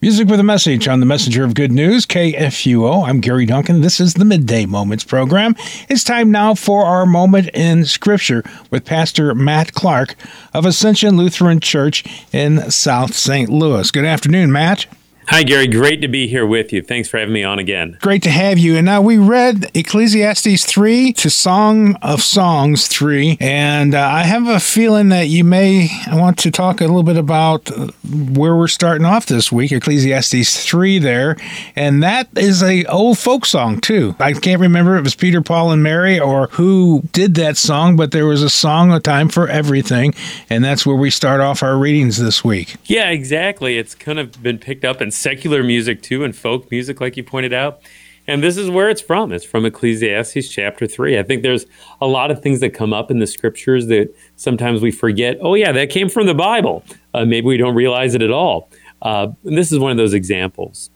Music with a message on the Messenger of Good News, KFUO. I'm Gary Duncan. This is the Midday Moments program. It's time now for our moment in Scripture with Pastor Matt Clark of Ascension Lutheran Church in South St. Louis. Good afternoon, Matt. Hi, Gary. Great to be here with you. Thanks for having me on again. Great to have you. And now we read Ecclesiastes 3 to Song of Songs 3. And uh, I have a feeling that you may want to talk a little bit about where we're starting off this week, Ecclesiastes 3 there. And that is a old folk song, too. I can't remember if it was Peter, Paul, and Mary or who did that song, but there was a song, A Time for Everything. And that's where we start off our readings this week. Yeah, exactly. It's kind of been picked up in secular music too and folk music, like you pointed out. And this is where it's from. It's from Ecclesiastes chapter 3. I think there's a lot of things that come up in the scriptures that sometimes we forget. Oh, yeah, that came from the Bible. Uh, maybe we don't realize it at all. Uh, and this is one of those examples.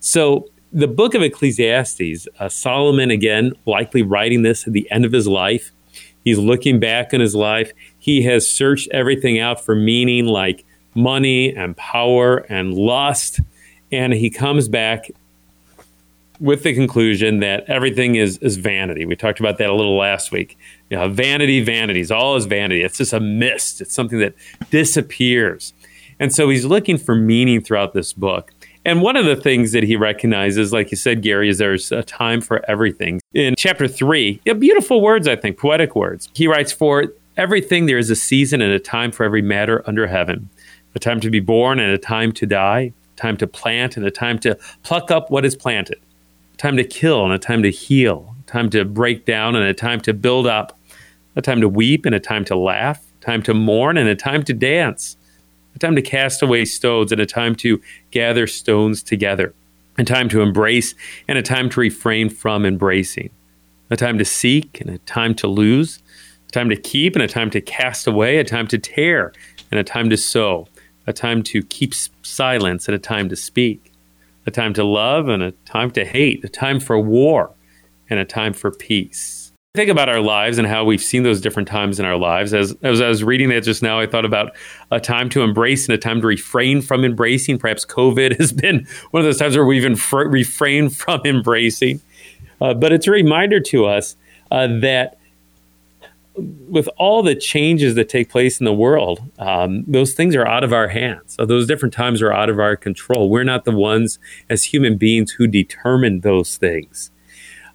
So, the book of Ecclesiastes, uh, Solomon, again, likely writing this at the end of his life. He's looking back on his life. He has searched everything out for meaning like money and power and lust and he comes back with the conclusion that everything is is vanity. We talked about that a little last week. You know, vanity, vanities, all is vanity. It's just a mist. It's something that disappears. And so he's looking for meaning throughout this book. And one of the things that he recognizes, like you said, Gary, is there's a time for everything. In chapter three, yeah, beautiful words, I think, poetic words. He writes, For everything there is a season and a time for every matter under heaven, a time to be born and a time to die, time to plant and a time to pluck up what is planted, time to kill and a time to heal, time to break down and a time to build up, a time to weep and a time to laugh, time to mourn and a time to dance, a time to cast away stones and a time to gather stones together, a time to embrace and a time to refrain from embracing, a time to seek and a time to lose, a time to keep and a time to cast away, a time to tear and a time to sow a time to keep silence and a time to speak, a time to love and a time to hate, a time for war and a time for peace. Think about our lives and how we've seen those different times in our lives. As, as I was reading that just now, I thought about a time to embrace and a time to refrain from embracing. Perhaps COVID has been one of those times where we've been refrained from embracing. Uh, but it's a reminder to us uh, that with all the changes that take place in the world, um, those things are out of our hands. So those different times are out of our control. We're not the ones as human beings who determine those things.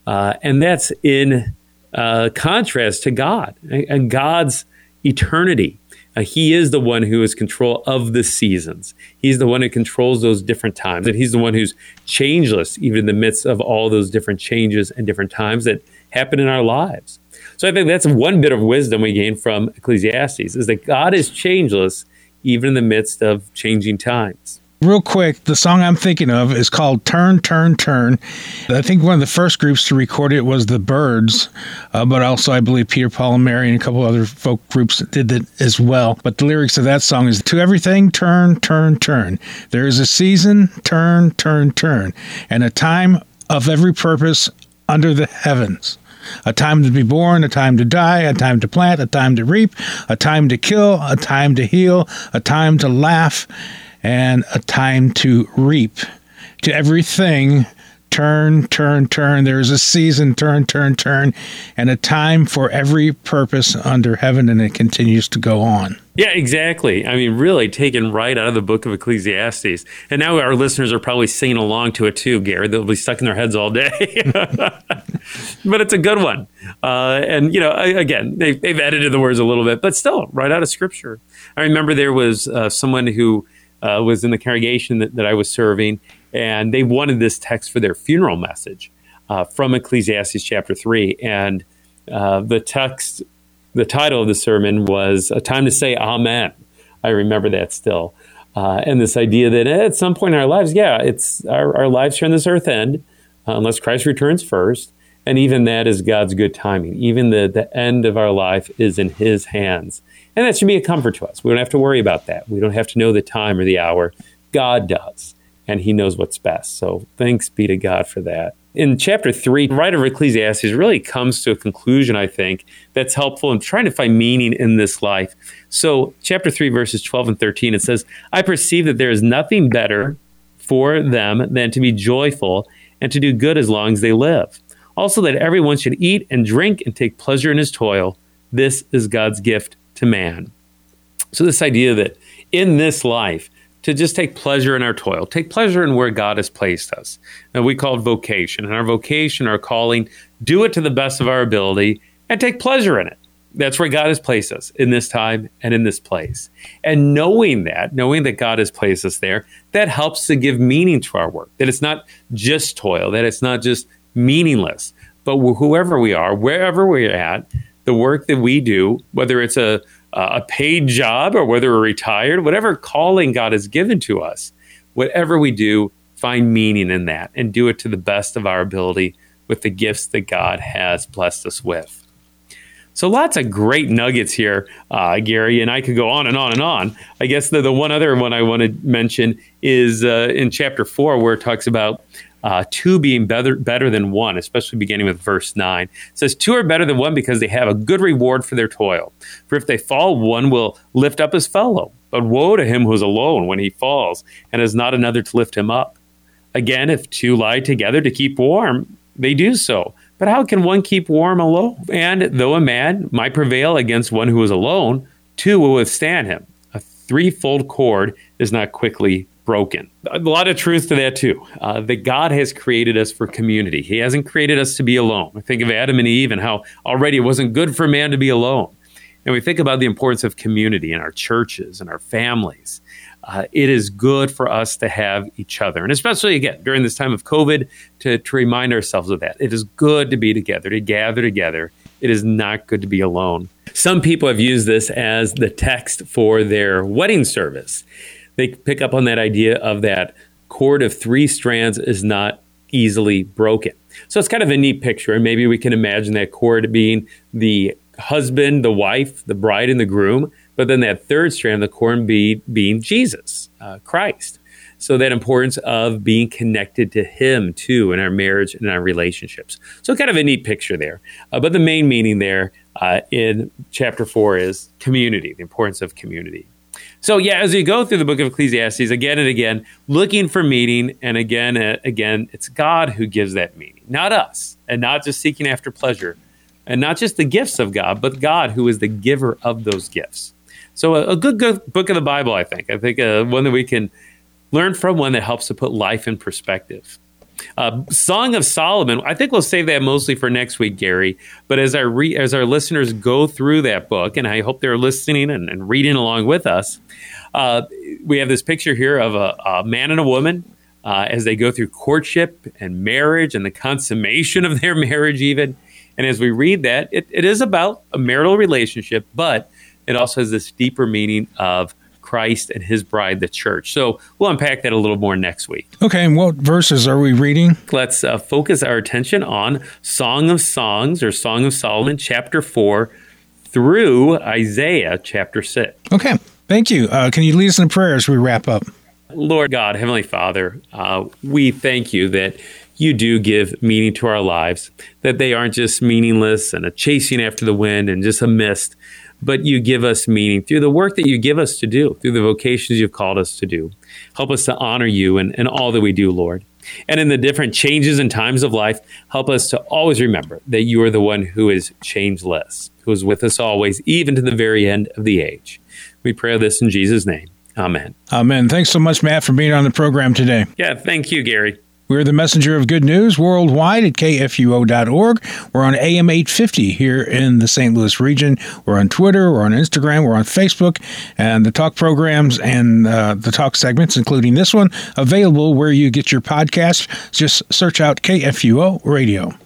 Uh, and that's in uh, contrast to God and God's eternity. Uh, he is the one who is control of the seasons. He's the one who controls those different times. And he's the one who's changeless, even in the midst of all those different changes and different times that happen in our lives. So I think that's one bit of wisdom we gain from Ecclesiastes is that God is changeless even in the midst of changing times. Real quick, the song I'm thinking of is called Turn, Turn, Turn. I think one of the first groups to record it was the Byrds, uh, but also I believe Peter, Paul, and Mary and a couple other folk groups did that as well. But the lyrics of that song is To everything, turn, turn, turn. There is a season, turn, turn, turn, and a time of every purpose under the heavens a time to be born, a time to die, a time to plant, a time to reap, a time to kill, a time to heal, a time to laugh, and a time to reap. To everything, turn, turn, turn. There is a season, turn, turn, turn, and a time for every purpose under heaven, and it continues to go on. Yeah, exactly. I mean, really taken right out of the book of Ecclesiastes. And now our listeners are probably singing along to it too, Gary. They'll be stuck in their heads all day. but it's a good one. Uh, and, you know, again, they've, they've, edited the words a little bit, but still, right out of scripture. I remember there was uh, someone who uh, was in the congregation that, that, I was serving, and they wanted this text for their funeral message uh, from Ecclesiastes chapter 3. And uh, the text the title of the sermon was A Time to Say Amen. I remember that still. Uh, and this idea that at some point in our lives, yeah, it's our, our lives here on this earth end, unless Christ returns first. And even that is God's good timing. Even the, the end of our life is in His hands. And that should be a comfort to us. We don't have to worry about that. We don't have to know the time or the hour. God does, and He knows what's best. So thanks be to God for that in chapter three, the writer of Ecclesiastes really comes to a conclusion, I think, that's helpful in trying to find meaning in this life. So, chapter three, verses 12 and 13, it says, I perceive that there is nothing better for them than to be joyful and to do good as long as they live. Also, that everyone should eat and drink and take pleasure in his toil. This is God's gift to man. So, this idea that in this life, to just take pleasure in our toil, take pleasure in where God has placed us. And we call it vocation. And our vocation, our calling, do it to the best of our ability and take pleasure in it. That's where God has placed us in this time and in this place. And knowing that, knowing that God has placed us there, that helps to give meaning to our work. That it's not just toil, that it's not just meaningless, but whoever we are, wherever we're at, the work that we do, whether it's a, a paid job or whether we're retired, whatever calling God has given to us, whatever we do, find meaning in that and do it to the best of our ability with the gifts that God has blessed us with. So lots of great nuggets here, uh, Gary, and I could go on and on and on. I guess the, the one other one I want to mention is uh, in chapter four, where it talks about uh, two being better, better than one, especially beginning with verse 9. It says, Two are better than one because they have a good reward for their toil. For if they fall, one will lift up his fellow. But woe to him who is alone when he falls and has not another to lift him up. Again, if two lie together to keep warm, they do so. But how can one keep warm alone? And though a man might prevail against one who is alone, two will withstand him. A threefold cord is not quickly broken. A lot of truth to that, too. Uh, that God has created us for community. He hasn't created us to be alone. Think of Adam and Eve and how already it wasn't good for man to be alone. And we think about the importance of community in our churches and our families uh, it is good for us to have each other. And especially, again, during this time of COVID, to, to remind ourselves of that. It is good to be together, to gather together. It is not good to be alone. Some people have used this as the text for their wedding service. They pick up on that idea of that cord of three strands is not easily broken. So it's kind of a neat picture. And maybe we can imagine that cord being the husband, the wife, the bride, and the groom but then that third strand, the cord be, being Jesus, uh, Christ. So that importance of being connected to Him too in our marriage and our relationships. So kind of a neat picture there. Uh, but the main meaning there uh, in chapter four is community, the importance of community. So yeah, as you go through the book of Ecclesiastes again and again, looking for meaning, and again, and again, it's God who gives that meaning, not us, and not just seeking after pleasure, and not just the gifts of God, but God who is the giver of those gifts. So a, a good, good, book of the Bible, I think. I think uh, one that we can learn from, one that helps to put life in perspective. Uh, Song of Solomon. I think we'll save that mostly for next week, Gary. But as our re- as our listeners go through that book, and I hope they're listening and, and reading along with us, uh, we have this picture here of a, a man and a woman uh, as they go through courtship and marriage and the consummation of their marriage, even. And as we read that, it, it is about a marital relationship, but it also has this deeper meaning of Christ and his bride, the church. So we'll unpack that a little more next week. Okay, and what verses are we reading? Let's uh, focus our attention on Song of Songs or Song of Solomon, chapter 4 through Isaiah, chapter 6. Okay, thank you. Uh, can you lead us in prayer as we wrap up? Lord God, Heavenly Father, uh, we thank you that you do give meaning to our lives, that they aren't just meaningless and a chasing after the wind and just a mist, but you give us meaning through the work that you give us to do, through the vocations you've called us to do. Help us to honor you in, in all that we do, Lord. And in the different changes and times of life, help us to always remember that you are the one who is changeless, who is with us always, even to the very end of the age. We pray this in Jesus' name. Amen. Amen. Thanks so much, Matt, for being on the program today. Yeah, thank you, Gary. We're the messenger of good news worldwide at kfuo.org. We're on AM 850 here in the St. Louis region. We're on Twitter, we're on Instagram, we're on Facebook, and the talk programs and uh, the talk segments, including this one, available where you get your podcast. Just search out KFUO Radio.